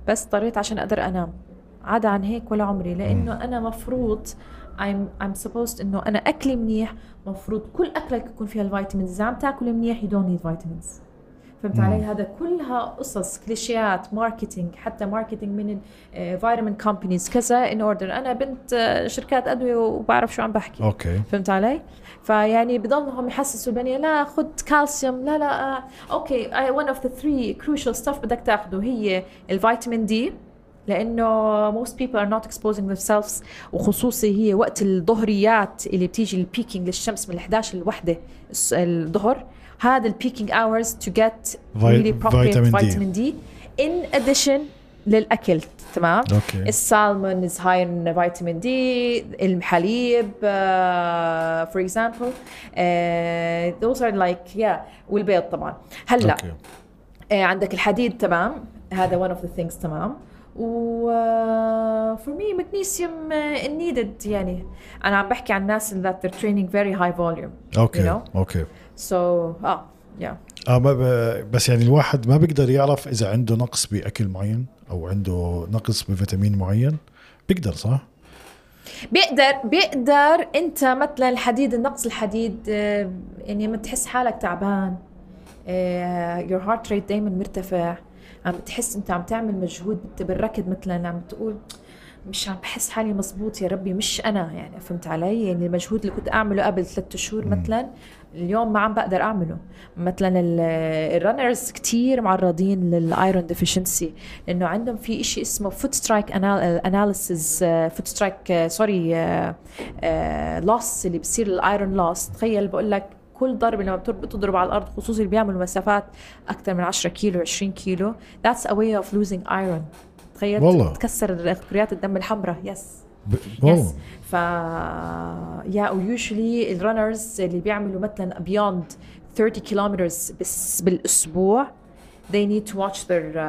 A: بس اضطريت عشان أقدر أنام. عدا عن هيك ولا عمري. لأنه أنا مفروض I'm I'm supposed إنه أنا أكلي منيح. مفروض كل أكلك يكون فيها ال vitamins. إذا عم تاكل منيح you don't need vitamins. فهمت علي؟ هذا كلها قصص كليشيات marketing حتى marketing من vitamin companies كذا in order أنا بنت آه، شركات أدوية وبعرف شو عم بحكي.
B: okay.
A: فهمت علي؟ فيعني بضلهم يحسسوا البنية لا خذ كالسيوم لا لا آه. okay one of the three crucial stuff بدك تاخذه هي ال vitamin D لأنه most people are not exposing themselves وخصوصي هي وقت الظهريات اللي بتيجي ال peaking للشمس من 11 لوحده الظهر. هذا ال peaking hours to get really the
B: vitamin D
A: in addition للأكل تمام؟
B: okay.
A: السالمون is high in vitamin D الحليب for example those are like yeah والبيض طبعا. هلا
B: okay.
A: uh, آه، عندك الحديد تمام؟ هذا one of the things تمام؟ و for me مغنيسيوم needed يعني. أنا عم بحكي عن الناس that they're training very high volume okay okay.
B: okay
A: so آه yeah
B: آه ما ب- بس يعني الواحد ما بيقدر يعرف إذا عنده نقص بأكل معين أو عنده نقص بفيتامين معين بيقدر صح؟
A: بيقدر بيقدر أنت مثلا الحديد النقص الحديد آه، يعني لما تحس حالك تعبان your heart rate دائما مرتفع عم بتحس أنت عم تعمل مجهود بالركض مثلا عم تقول مش عم بحس حالي مزبوط يا ربي مش أنا يعني فهمت علي؟ يعني المجهود اللي كنت أعمله قبل ثلاثة شهور مثلا اليوم ما عم بقدر أعمله. مثلا ال runners كتير معرضين لل iron deficiency لأنه عندهم في إشي اسمه foot strike analysis foot strike sorry loss اللي بصير ال iron loss تخيل بقول لك كل ضربة لما بتضرب على الأرض خصوصا اللي بيعملوا مسافات أكثر من 10 كيلو 20 كيلو that's a way of losing iron. تخيل
B: والله.
A: تكسر كريات الدم الحمراء. يس
B: ب...
A: يس ف yeah usually ال runners اللي بيعملوا مثلا beyond 30 kilometers بس بالأسبوع they need to watch their uh,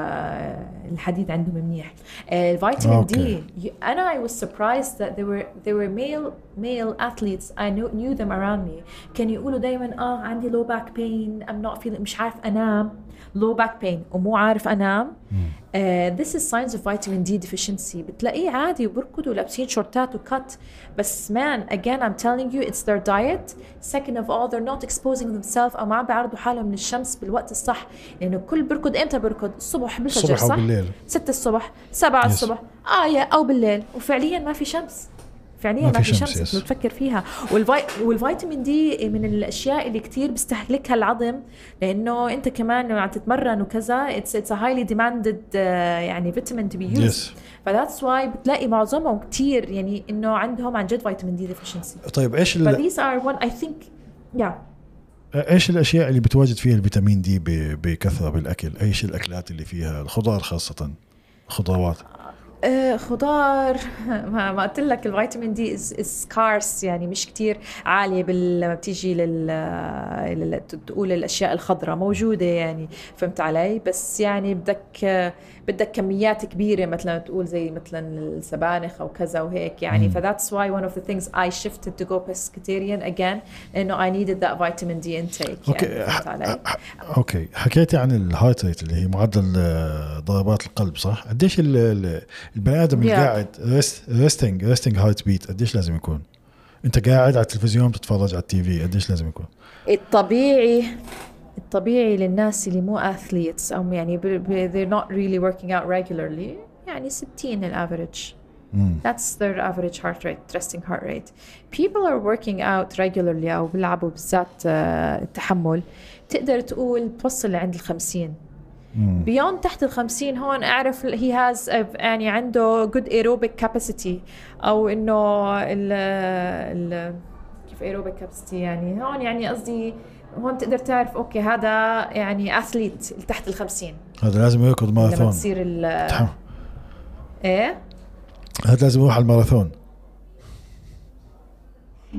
A: الحديد عندهم منيح. ال
B: vitamin.
A: D أنا I was surprised that there were there were male male athletes. I knew, knew them around me. كانوا يقولوا دائما آه عندي low back pain. I'm not feeling مش عارف أنام. Low back pain ومو عارف أنام. uh, this is signs of vitamin D deficiency. بتلاقيه عادي وبركضوا لابسين شورتات وكت بس man again I'm telling you it's their diet. Second of all they're not exposing themselves أو ما عم بيعرضوا حالهم من الشمس بالوقت الصح. لأنه كل بركض إمتى بركض؟ الصبح بالفجر
B: الصبح
A: صح؟
B: بالليل.
A: 6 الصبح 7
B: Yes.
A: الصبح آه yeah أو بالليل. وفعليا ما في شمس. فعليا
B: ما
A: ما,
B: في شمس،
A: شمس. لو تفكر فيها. والفي... وال vitamin D من الأشياء اللي كتير بيستهلكها العظم لأنه أنت كمان عم تتمرن وكذا it's it's highly demanded يعني vitamin to be used
B: ف
A: that's why بتلاقي معظمهم كتير يعني إنه عندهم عن جد vitamin D deficiency
B: طيب إيش ال...
A: ف these are one I think yeah.
B: إيش الأشياء اللي بتواجد فيها ال vitamin D. بكثرة بالأكل؟ إيش الأكلات اللي فيها؟ الخضار خاصة خضروات.
A: خضار ما, قلت لك ال vitamin D scarce يعني مش كتير عالية لما بتيجي لل. تقول الأشياء الخضراء موجودة يعني فهمت علي بس يعني بدك آه، بدك كميات كبيرة مثلا تقول زي مثلا السبانخ أو كذا وهيك يعني.
B: ف
A: that's why one of the things I shifted to go pescatarian again لأنه I needed that vitamin D intake
B: okay
A: يعني
B: okay حكيتي عن ال heart rate اللي هي معدل آه، ضربات القلب صح؟ قديش ال- ال- البني آدم اللي
A: Yeah.
B: قاعد resting resting heart beat قديش لازم يكون؟ أنت قاعد على التلفزيون بتتفرج على ال TV قديش لازم يكون؟
A: الطبيعي الطبيعي للناس اللي مو athletes أو يعني ب- ب- they're not really working out regularly يعني 60 ال average
B: مم.
A: That's their average heart rate, resting heart rate. People are working out regularly أو بيلعبوا بالذات آه، التحمل تقدر تقول بتوصل لعند الخمسين
B: مم.
A: beyond تحت الخمسين هون أعرف he has a, يعني عنده good aerobic capacity أو إنه ال ال كيف aerobic capacity يعني هون يعني قصدي هون تقدر تعرف أوكي هذا يعني اثليت تحت الخمسين
B: هذا لازم يركض
A: لما
B: ماراثون.
A: تصير ال
B: تحم-
A: إيه؟
B: هذا لازم يروح على الماراثون.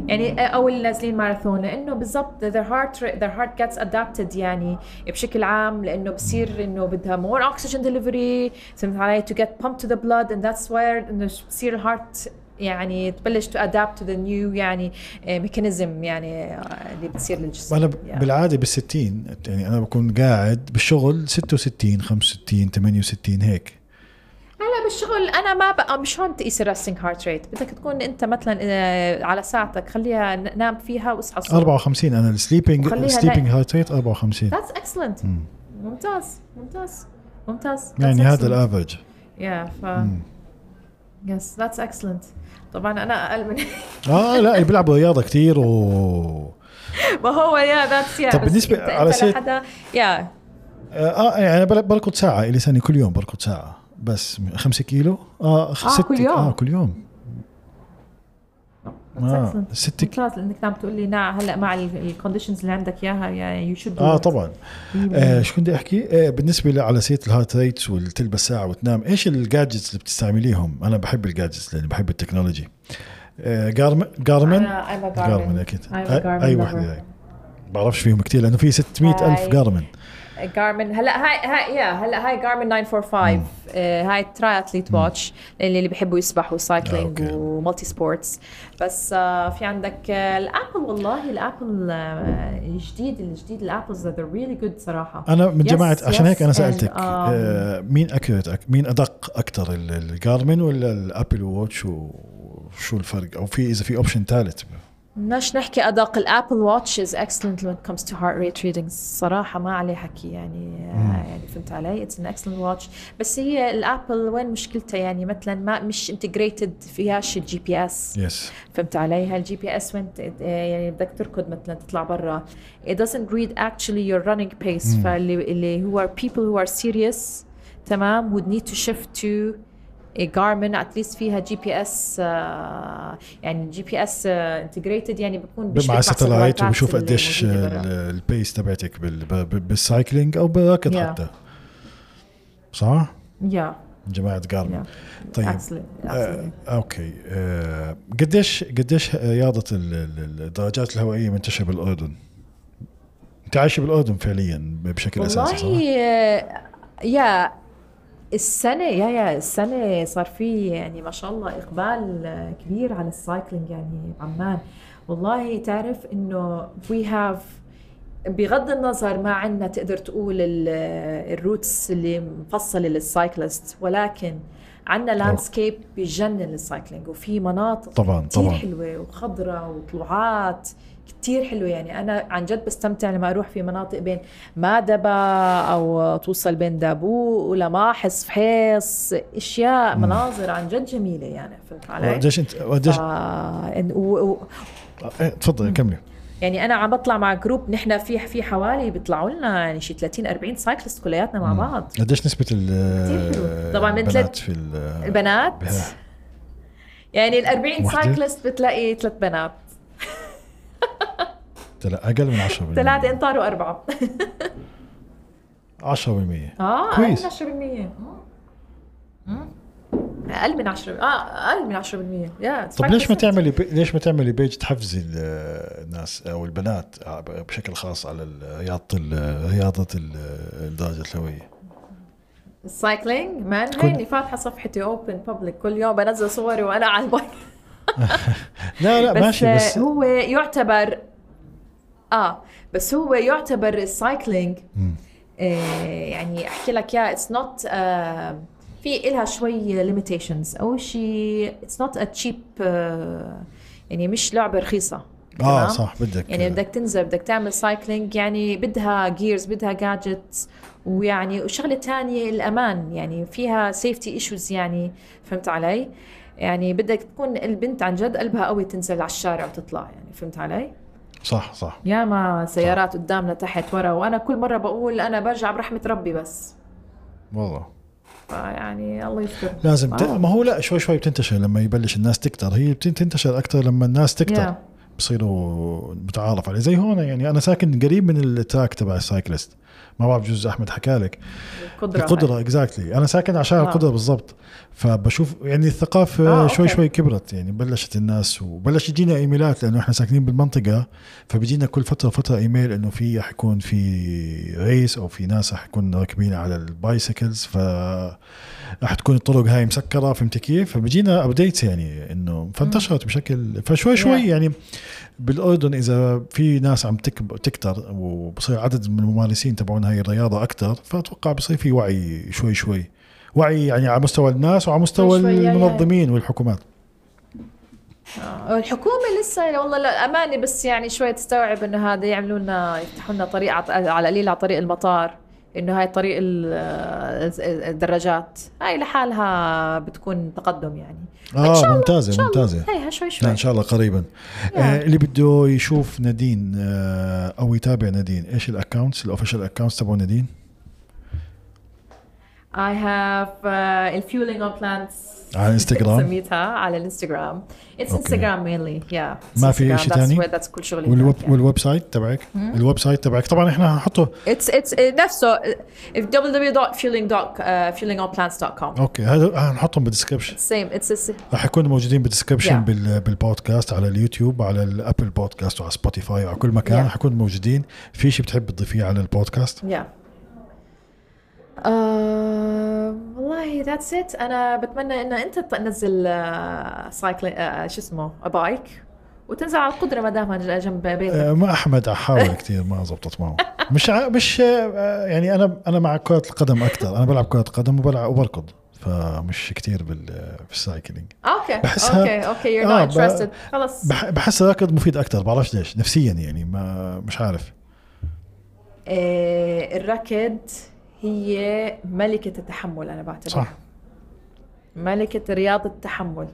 A: يعني أو اللي نازلين ماراثون لأنه بالضبط their heart their heart gets adapted يعني بشكل عام لأنه بصير إنه بدها more oxygen delivery فهمت علي to get pumped to the blood and that's where إنه بصير ال heart يعني تبلش to adapt to the new يعني mechanism يعني آه، اللي بتصير للجسم. أنا.
B: بالعادة بالستين يعني أنا بكون قاعد بالشغل 66 65 68 هيك.
A: هلا بالشغل أنا ما بقى مش هون تقيس ال resting heart rate بدك تكون أنت مثلا آه، على ساعتك خليها نام فيها واصحى الصبح.
B: 54 أنا ال sleeping
A: وخليها
B: sleeping
A: لا-
B: heart rate 54
A: That's excellent.
B: مم.
A: ممتاز ممتاز ممتاز. That's
B: يعني هذا
A: excellent.
B: ال
A: average yeah
B: ف.
A: yes that's excellent طبعا أنا أقل من
B: آه لا اللي بيلعبوا رياضة كثير و
A: ما هو yeah that's yeah
B: طب
A: انت
B: على سيرة-
A: لحدا yeah
B: آه يعني أنا بركض ساعة إلي سنة كل يوم بركض ساعة بس 5 كيلو؟ آه
A: آه،
B: ست
A: كل يوم.
B: آه كل يوم.
A: Excellent.
B: 6
A: ممتاز لانك عم تقول لي نعم هلأ مع ال conditions اللي عندك إياها يعني you should
B: آه طبعا. آه شو كنت أحكي؟ آه بالنسبة على سيرة ال heart rates والتلبس ساعه وتنام إيش ال gadgets اللي بتستعمليهم؟ أنا بحب ال gadgets لأني بحب ال technology. آه جارمن جارمن جارمن
A: أكيد.
B: اي. وحده هاي بعرفش فيهم كثير لأنه في 600
A: ألف.
B: جارمن
A: جارمن هلا هاي هاي yeah هلا هاي جارمن 945 آه، هاي triathlete watch اللي بيحبوا يسبحوا cycling.
B: و
A: multi sports بس آه، في عندك آه، ال Apple والله ال Apple الجديد الجديد ال Apples they're really good صراحة.
B: أنا من جماعة عشان هيك
A: أنا
B: سألتك مين accurate مين أدق أكثر الجارمن ولا ال Apple Watch وشو الفرق؟ أو في إذا في option ثالث.
A: بدناش نحكي أدق ال Apple Watch is excellent when it comes to heart rate readings. صراحة ما عليه حكي يعني يعني فهمت علي؟ it's an excellent watch بس هي ال Apple وين مشكلتها؟ يعني مثلا ما مش integrated فيهاش ال GPS
B: yes
A: فهمت علي؟ هال GPS وين ت- يعني بدك تركض مثلا تطلع برا. It doesn't read actually your running pace.
B: مم.
A: فاللي اللي هو people who are serious تمام would need to shift to at least فيها جي بي اس يعني جي بي اس انتجريتد يعني بيشبك
B: مع
A: satellite
B: وبشوف قديش ال pace تبعتك بال cycling أو بالركض
A: Yeah.
B: حتى صح؟
A: yeah
B: جماعة جارمن
A: yeah
B: طيب
A: absolutely,
B: آه،. okay آه، قديش قديش ال- الدراجات الهوائية منتشرة بالأردن؟ أنت عايشه بالأردن فعليا بشكل أساسي صح؟
A: والله آه، yeah السنة yeah yeah السنة صار في يعني ما شاء الله إقبال آه، كبير على ال cycling يعني بعمان والله تعرف إنه we have بغض النظر ما عندنا تقدر تقول ال- ال routes اللي مفصلة لل cyclist ولكن عندنا landscape بجنن لل cycling وفي مناطق
B: طبعاً،
A: كتير
B: طبعاً.
A: حلوة وخضرة وطلوعات كتير حلوة يعني أنا عن جد بستمتع لما أروح في مناطق بين مادبة أو توصل بين دابوق ولماحص فحيص أشياء مناظر عن جد جميلة يعني فهمت علي؟
B: وقديش انت
A: و- و-
B: إيه، تفضلي كملي
A: يعني أنا عم بطلع مع group نحن في في حوالي بيطلعوا لنا يعني شي 30 40 cyclist كلياتنا مع بعض
B: قديش نسبة ال.
A: طبعاً من
B: البنات في ال-
A: البنات. يعني ال 40
B: وحدة؟
A: cyclist بتلاقي ثلاث بنات
B: أقل من 10%
A: ثلاثة إنطار وأربعة.
B: 10%
A: آه
B: كويس.
A: أقل من 10% مم. أقل من 10 آه أقل من 10% يا
B: طب ليش ما تعملي بي... ليش ما تعملي page تحفزي ال- الناس أو البنات بشكل خاص على رياضة ال- رياضة ال- الدراجه الهوائيه
A: ال cycling
B: man
A: هيني فاتحة صفحتي open public كل يوم بنزل صوري وأنا على ال bike
B: لا لا
A: بس,
B: ماشي بس
A: هو يعتبر آه بس هو يعتبر ال
B: cycling.
A: آه يعني أحكي لك yeah it's not في إلها شوي limitations أول شيء it's not a cheap يعني مش لعبة
B: رخيصة
A: آه؟
B: صح بدك
A: يعني بدك تنزل بدك تعمل cycling يعني بدها gears بدها gadgets ويعني وشغلة تانية الأمان يعني فيها safety issues يعني فهمت علي؟ يعني بدك تكون البنت عن جد قلبها قوي تنزل على الشارع وتطلع يعني فهمت علي؟
B: صح صح.
A: ياما سيارات قدامنا تحت ورا وأنا كل مرة بقول أنا برجع برحمة ربي بس.
B: والله.
A: فيعني الله يستر
B: لازم ت...
A: آه.
B: ما هو لا شوي شوي بتنتشر لما يبلش الناس تكتر. هي بت- تنتشر أكثر لما الناس تكتر.
A: Yeah.
B: بصيروا متعارف عليه. زي هون يعني أنا ساكن قريب من ال track تبع ال cyclist. ما بعرف بجوز أحمد حكى لك
A: القدرة
B: القدرة exactly أنا ساكن عشان
A: آه.
B: القدرة بالضبط فبشوف يعني الثقافة
A: آه،
B: شوي
A: okay.
B: شوي كبرت يعني بلشت الناس وبلش يجينا إيميلات لأنه إحنا ساكنين بالمنطقة فبيجينا كل فترة فترة إيميل إنه في حيكون في race أو في ناس حيكون راكبين على ال bicycles ف راح تكون الطرق هاي مسكرة فهمت كيف؟ فبيجينا updates يعني إنه فانتشرت بشكل فشوي شوي. يعني بالأردن إذا في ناس عم تكتر وبصير عدد من الممارسين تبعون هاي الرياضة أكثر فأتوقع بصير في وعي شوي شوي وعي يعني على مستوى الناس وعلى مستوى. المنظمين والحكومات
A: آه. الحكومة لسه والله لا أمانة بس يعني شوي تستوعب إنه هذا يعملوا لنا يفتحوا لنا طريق على على القليل على طريق المطار إنه هاي طريق ال- الدراجات. هاي لحالها بتكون تقدم يعني. آه
B: ممتازة
A: شاء.
B: ممتازة.
A: هيها شوي
B: لا
A: شوي
B: إن شاء الله قريبا. آه اللي بده يشوف نادين آه أو يتابع نادين إيش ال accounts ال official accounts تبعون نادين؟
A: I have uh, ال fueling on plants
B: على الانستغرام
A: سميتها على الانستغرام It's
B: okay.
A: Instagram mainly yeah.
B: ما في تاني؟
A: where- That's كل شغلي
B: والويب. وال website تبعك؟ ال website تبعك. طبعا إحنا حنحطه
A: It's it's نفسه www.fuelingonplants.com
B: Okay هذا حنحطهم بالدسكربشن
A: same it's a,
B: راح يكونوا موجودين بال description بالبودكاست على اليوتيوب على ال Apple Podcast وعلى سبوتيفاي وعلى كل مكان
A: Yeah.
B: راح يكونوا موجودين. في شيء بتحب تضيفيه على البودكاست
A: yeah. آه والله that's it أنا بتمنى إن أنت تنزل cycle شو اسمه bike وتنزل على القدرة ما دامها جنب بيتك.
B: آه، ما أحمد أحاول كثير ما زبطت معه. مش ع... مش آه، يعني أنا أنا مع كرة القدم أكثر أنا بلعب كرة قدم وبلعب وبركض فمش كثير بال في ال
A: cycling
B: okay
A: بحسها- okay okay
B: آه،
A: not
B: ب-
A: interested. خلص
B: بح... بحس الركض مفيد أكثر بعرفش ليش نفسيا يعني ما مش عارف.
A: آه، الركض هي ملكة التحمل أنا بعتبرها.
B: صح.
A: ملكة رياضة التحمل.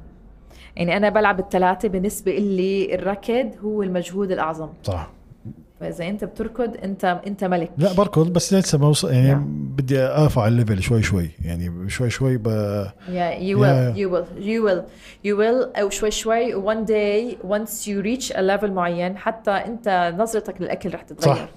A: يعني أنا بلعب الثلاثة بالنسبة إلي الركض هو المجهود الأعظم.
B: صح.
A: فإذا أنت بتركض أنت أنت ملك.
B: لا بركض بس لسه ما وصل يعني
A: نعم.
B: بدي أرفع الليفل شوي شوي. يعني شوي شوي ب...
A: Yeah, you
B: Yeah,
A: will,
B: yeah.
A: you will, you will, you will. أو شوي شوي. One day once you reach a level معين حتى أنت نظرتك للأكل رح تتغير.
B: صح.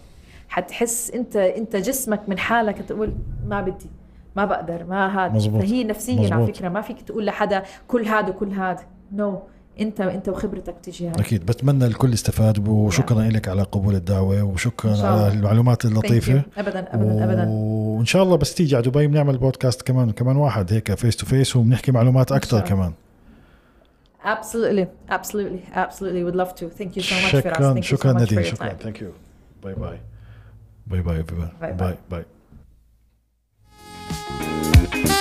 A: حتحس أنت أنت جسمك من حالك تقول ما بدي ما بقدر ما هذا
B: مزبوط.
A: فهي نفسيا على. فكرة ما فيك تقول لحدا كل هذا وكل هذا no no. أنت أنت وخبرتك تيجي هاي
B: أكيد. بتمنى الكل استفاد وشكرا لك على قبول الدعوة وشكرا على. المعلومات
A: Thank
B: اللطيفة.
A: you. أبدا أبدا أبدا.
B: وإن شاء الله بس تيجي على دبي بنعمل بودكاست كمان كمان واحد هيك face to face وبنحكي معلومات
A: أكثر.
B: كمان.
A: Absolutely absolutely absolutely. Would love to. Thank you so much Firas.
B: شكرا
A: thank you so
B: شكرا
A: much for your
B: شكرا.
A: time.
B: Thank يو باي باي باي باي
A: باي
B: باي
A: باي.
B: باي